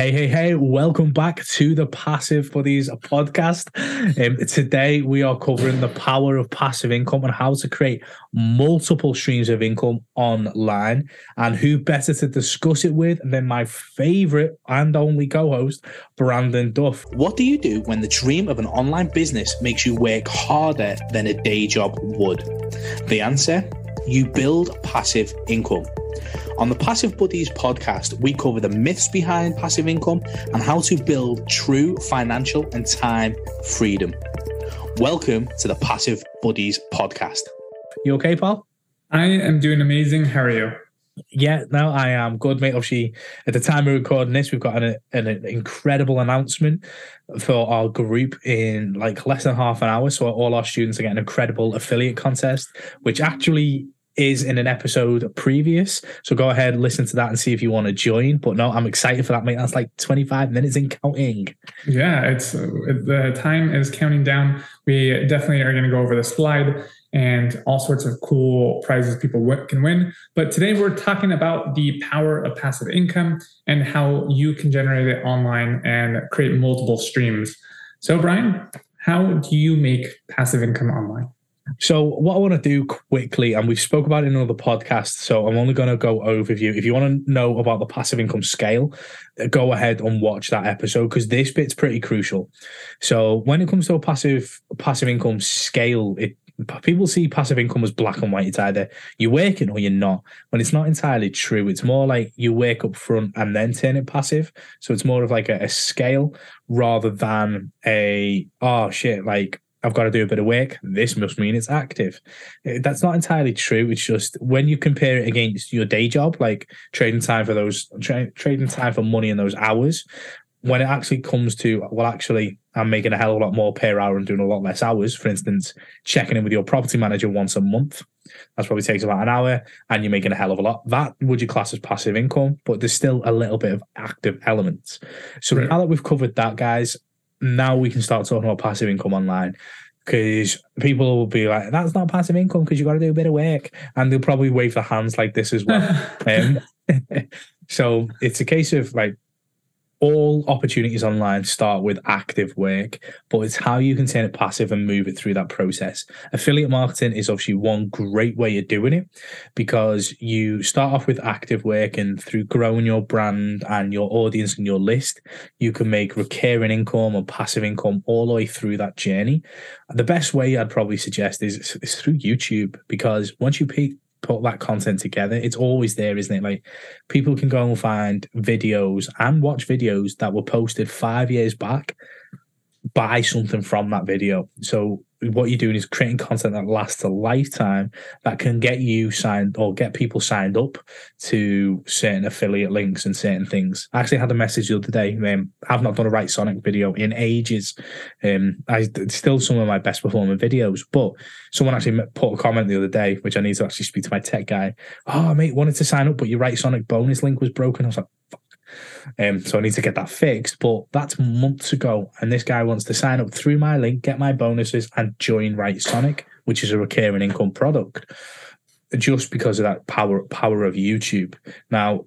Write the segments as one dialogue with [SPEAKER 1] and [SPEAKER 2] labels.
[SPEAKER 1] Hey, hey, hey, welcome back to the Passive Buddies podcast. Um, today, we are covering the power of passive income and how to create multiple streams of income online. And who better to discuss it with than my favorite and only co host, Brandon Duff.
[SPEAKER 2] What do you do when the dream of an online business makes you work harder than a day job would? The answer you build passive income. On the Passive Buddies podcast, we cover the myths behind passive income and how to build true financial and time freedom. Welcome to the Passive Buddies podcast.
[SPEAKER 1] You okay, Paul?
[SPEAKER 3] I am doing amazing. How are you?
[SPEAKER 1] Yeah, no, I am good, mate. Obviously, at the time of recording this, we've got an, an incredible announcement for our group in like less than half an hour. So all our students are getting an incredible affiliate contest, which actually is in an episode previous. So go ahead, listen to that and see if you want to join. But no, I'm excited for that, mate. That's like 25 minutes in counting.
[SPEAKER 3] Yeah, it's the time is counting down. We definitely are going to go over the slide and all sorts of cool prizes people can win. But today we're talking about the power of passive income and how you can generate it online and create multiple streams. So, Brian, how do you make passive income online?
[SPEAKER 1] So what I want to do quickly, and we've spoke about it in another podcast, so I'm only going to go overview. If you want to know about the passive income scale, uh, go ahead and watch that episode because this bit's pretty crucial. So when it comes to a passive passive income scale, it people see passive income as black and white. It's either you're working or you're not. When it's not entirely true, it's more like you work up front and then turn it passive. So it's more of like a, a scale rather than a oh shit like I've got to do a bit of work. This must mean it's active. Eh, that's not entirely true. It's just when you compare it against your day job, like trading time for those tra- trading time for money in those hours, when it actually comes to well, actually, I'm making a hell of a lot more per hour and doing a lot less hours. For instance, checking in with your property manager once a month. That's probably takes about an hour, and you're making a hell of a lot. That would you class as passive income, but there's still a little bit of active elements. So right. now that we've covered that, guys, now we can start talking about passive income online because people will be like, that's not passive income because you've got to do a bit of work. And they'll probably wave their hands like this as well. um, so it's a case of like, all opportunities online start with active work, but it's how you can turn it passive and move it through that process. Affiliate marketing is obviously one great way of doing it because you start off with active work and through growing your brand and your audience and your list, you can make recurring income or passive income all the way through that journey. The best way I'd probably suggest is, is through YouTube because once you pay, put that content together. It's always there, isn't it? Like people can go and find videos and watch videos that were posted five years back, buy something from that video. So what you're doing is creating content that lasts a lifetime that can get you signed or get people signed up to certain affiliate links and certain things. I actually had a message the other day. Um, I've not done a Writesonic video in ages. Um, I still some of my best performing videos, but someone actually put a comment the other day, which I need to actually speak to my tech guy. Oh, mate, wanted to sign up, but your Writesonic bonus link was broken. I was like, um, so I need to get that fixed. But that's months ago. And this guy wants to sign up through my link, get my bonuses, and join Writesonic, which is a recurring income product. Just because of that power power of YouTube. Now,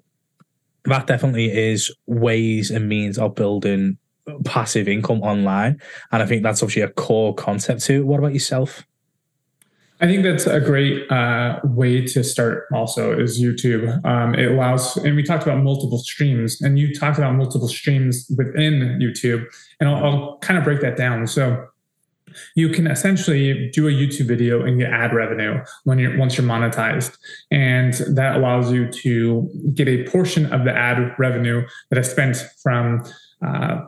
[SPEAKER 1] that definitely is ways and means of building passive income online. And I think that's obviously a core concept too. What about yourself?
[SPEAKER 3] I think that's a great uh, way to start. Also, is YouTube. Um, it allows, and we talked about multiple streams, and you talked about multiple streams within YouTube, and I'll, I'll kind of break that down. So, you can essentially do a YouTube video and get ad revenue when you're once you're monetized, and that allows you to get a portion of the ad revenue that is spent from uh,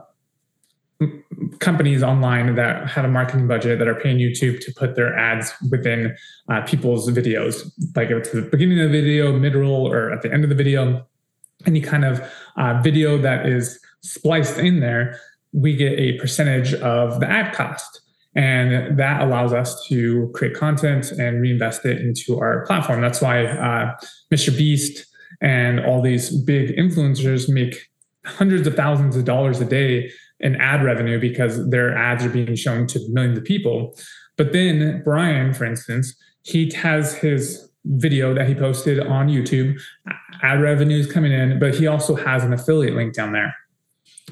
[SPEAKER 3] companies online that have a marketing budget that are paying YouTube to put their ads within uh, people's videos, like at the beginning of the video, mid roll, or at the end of the video. Any kind of uh, video that is spliced in there, we get a percentage of the ad cost. And that allows us to create content and reinvest it into our platform. That's why uh, Mr. Beast and all these big influencers make hundreds of thousands of dollars a day in ad revenue because their ads are being shown to millions of people. But then Brian, for instance, he has his video that he posted on YouTube, ad revenue is coming in, but he also has an affiliate link down there.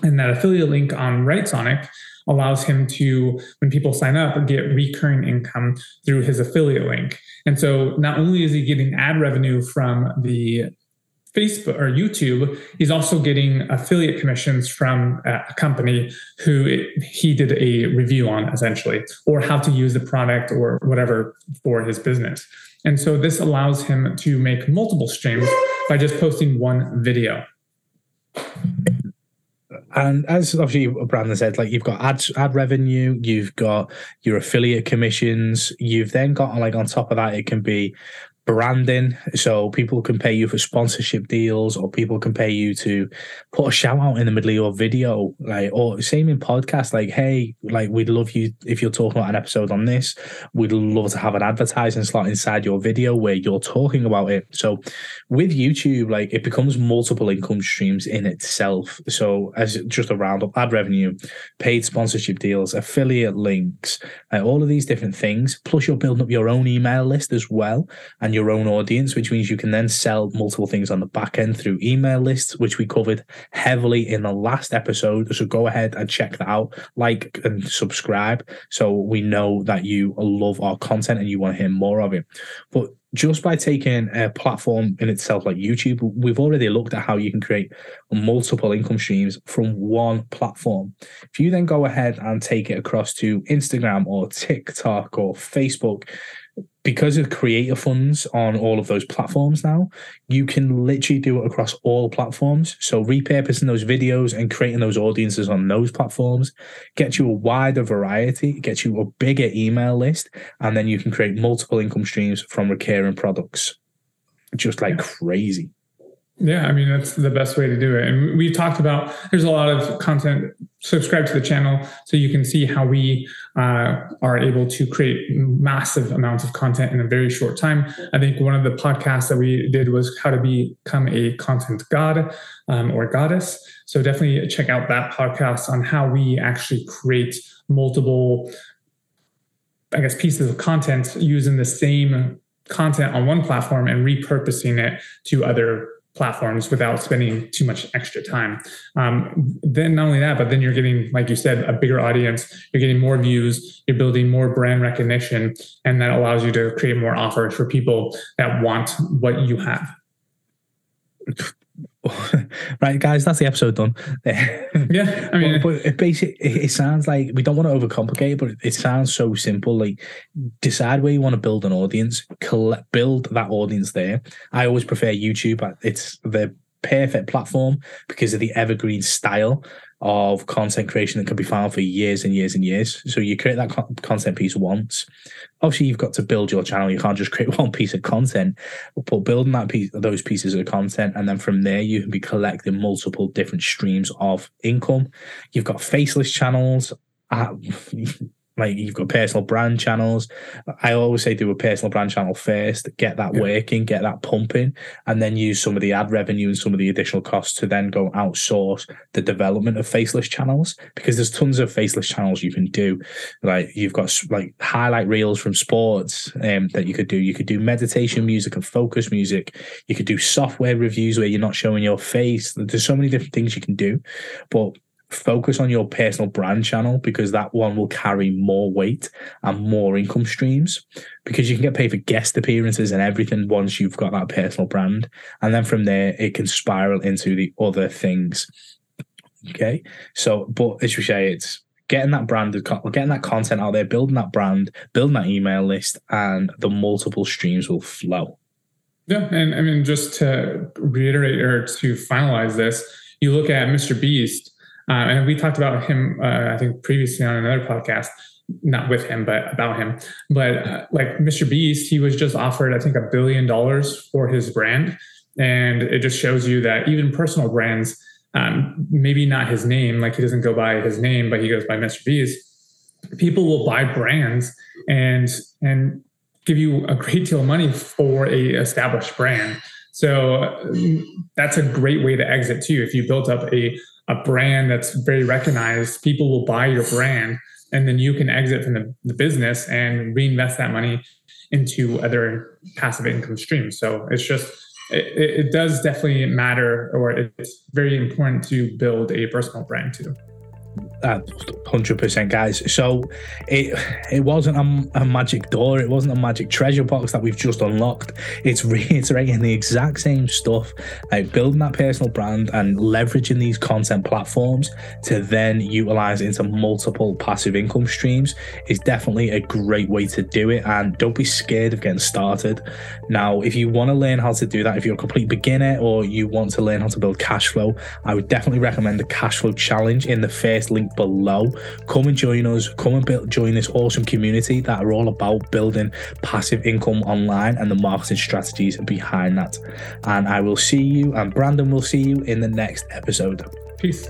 [SPEAKER 3] And that affiliate link on Writesonic allows him to, when people sign up, get recurring income through his affiliate link. And so not only is he getting ad revenue from the Facebook or YouTube, he's also getting affiliate commissions from uh, a company who it, he did a review on, essentially, or how to use the product or whatever for his business. And so this allows him to make multiple streams by just posting one video.
[SPEAKER 1] And as obviously Brandon said, like you've got ad ad revenue, you've got your affiliate commissions, you've then got like on top of that, it can be branding so people can pay you for sponsorship deals or people can pay you to put a shout out in the middle of your video like or same in podcast like hey like we'd love you if you're talking about an episode on this. We'd love to have an advertising slot inside your video where you're talking about it. So with youtube like it becomes multiple income streams in itself. So as just a roundup ad revenue paid sponsorship deals affiliate links like all of these different things plus you're building up your own email list as well and your own audience, which means you can then sell multiple things on the back end through email lists, which we covered heavily in the last episode. So go ahead and check that out, like and subscribe, so we know that you love our content and you want to hear more of it. But just by taking a platform in itself like YouTube, we've already looked at how you can create multiple income streams from one platform. If you then go ahead and take it across to Instagram or TikTok or Facebook, because of creator funds on all of those platforms now, you can literally do it across all platforms. So repurposing those videos and creating those audiences on those platforms gets you a wider variety, gets you a bigger email list, and then you can create multiple income streams from recurring products. Just like crazy.
[SPEAKER 3] Yeah, I mean that's the best way to do it. And we've talked about there's a lot of content. Subscribe to the channel so you can see how we uh, are able to create massive amounts of content in a very short time. I think one of the podcasts that we did was how to become a content god um, or goddess. So definitely check out that podcast on how we actually create multiple, I guess, pieces of content using the same content on one platform and repurposing it to other platforms without spending too much extra time. Um, then not only that, but then you're getting, like you said, a bigger audience. You're getting more views. You're building more brand recognition, and that allows you to create more offers for people that want what you have.
[SPEAKER 1] right, guys, that's the episode done.
[SPEAKER 3] yeah, I mean,
[SPEAKER 1] but, but it basically it sounds like we don't want to overcomplicate, but it sounds so simple. Like, decide where you want to build an audience, collect, build that audience there. I always prefer YouTube. It's the perfect platform because of the evergreen style of content creation that can be found for years and years and years. So you create that content piece once. Obviously, you've got to build your channel. You can't just create one piece of content, but building that piece, those pieces of content, and then from there you can be collecting multiple different streams of income. You've got faceless channels. Uh, like you've got personal brand channels. I always say do a personal brand channel first, get that yeah. working, get that pumping, and then use some of the ad revenue and some of the additional costs to then go outsource the development of faceless channels because there's tons of faceless channels you can do. Like you've got like highlight reels from sports um, that you could do. You could do meditation music and focus music. You could do software reviews where you're not showing your face. There's so many different things you can do, but focus on your personal brand channel because that one will carry more weight and more income streams because you can get paid for guest appearances and everything once you've got that personal brand. And then from there, it can spiral into the other things. Okay. So, but as we say, it's getting that brand, getting that content out there, building that brand, building that email list, and the multiple streams will flow.
[SPEAKER 3] Yeah. And I mean, just to reiterate or to finalize this, you look at Mr. Beast uh, and we talked about him, uh, I think, previously on another podcast, not with him, but about him. But uh, like Mr. Beast, he was just offered, I think, a billion dollars for his brand. And it just shows you that even personal brands, um, maybe not his name, like he doesn't go by his name, but he goes by Mr. Beast. People will buy brands and and give you a great deal of money for a established brand. So that's a great way to exit too. If you built up a a brand that's very recognized, people will buy your brand, and then you can exit from the, the business and reinvest that money into other passive income streams. So it's just it, it does definitely matter, or it's very important to build a personal brand too.
[SPEAKER 1] Hundred percent, guys. So it it wasn't a, a, magic door. It wasn't a magic treasure box that we've just unlocked. It's reiterating the exact same stuff, like building that personal brand and leveraging these content platforms to then utilize into multiple passive income streams is definitely a great way to do it. And don't be scared of getting started. Now, if you want to learn how to do that, if you're a complete beginner or you want to learn how to build cash flow, I would definitely recommend the cash flow challenge in the first link below. Come and join us. Come and build, join this awesome community that are all about building passive income online and the marketing strategies behind that. And I will see you, and Brandon will see you in the next episode.
[SPEAKER 3] Peace.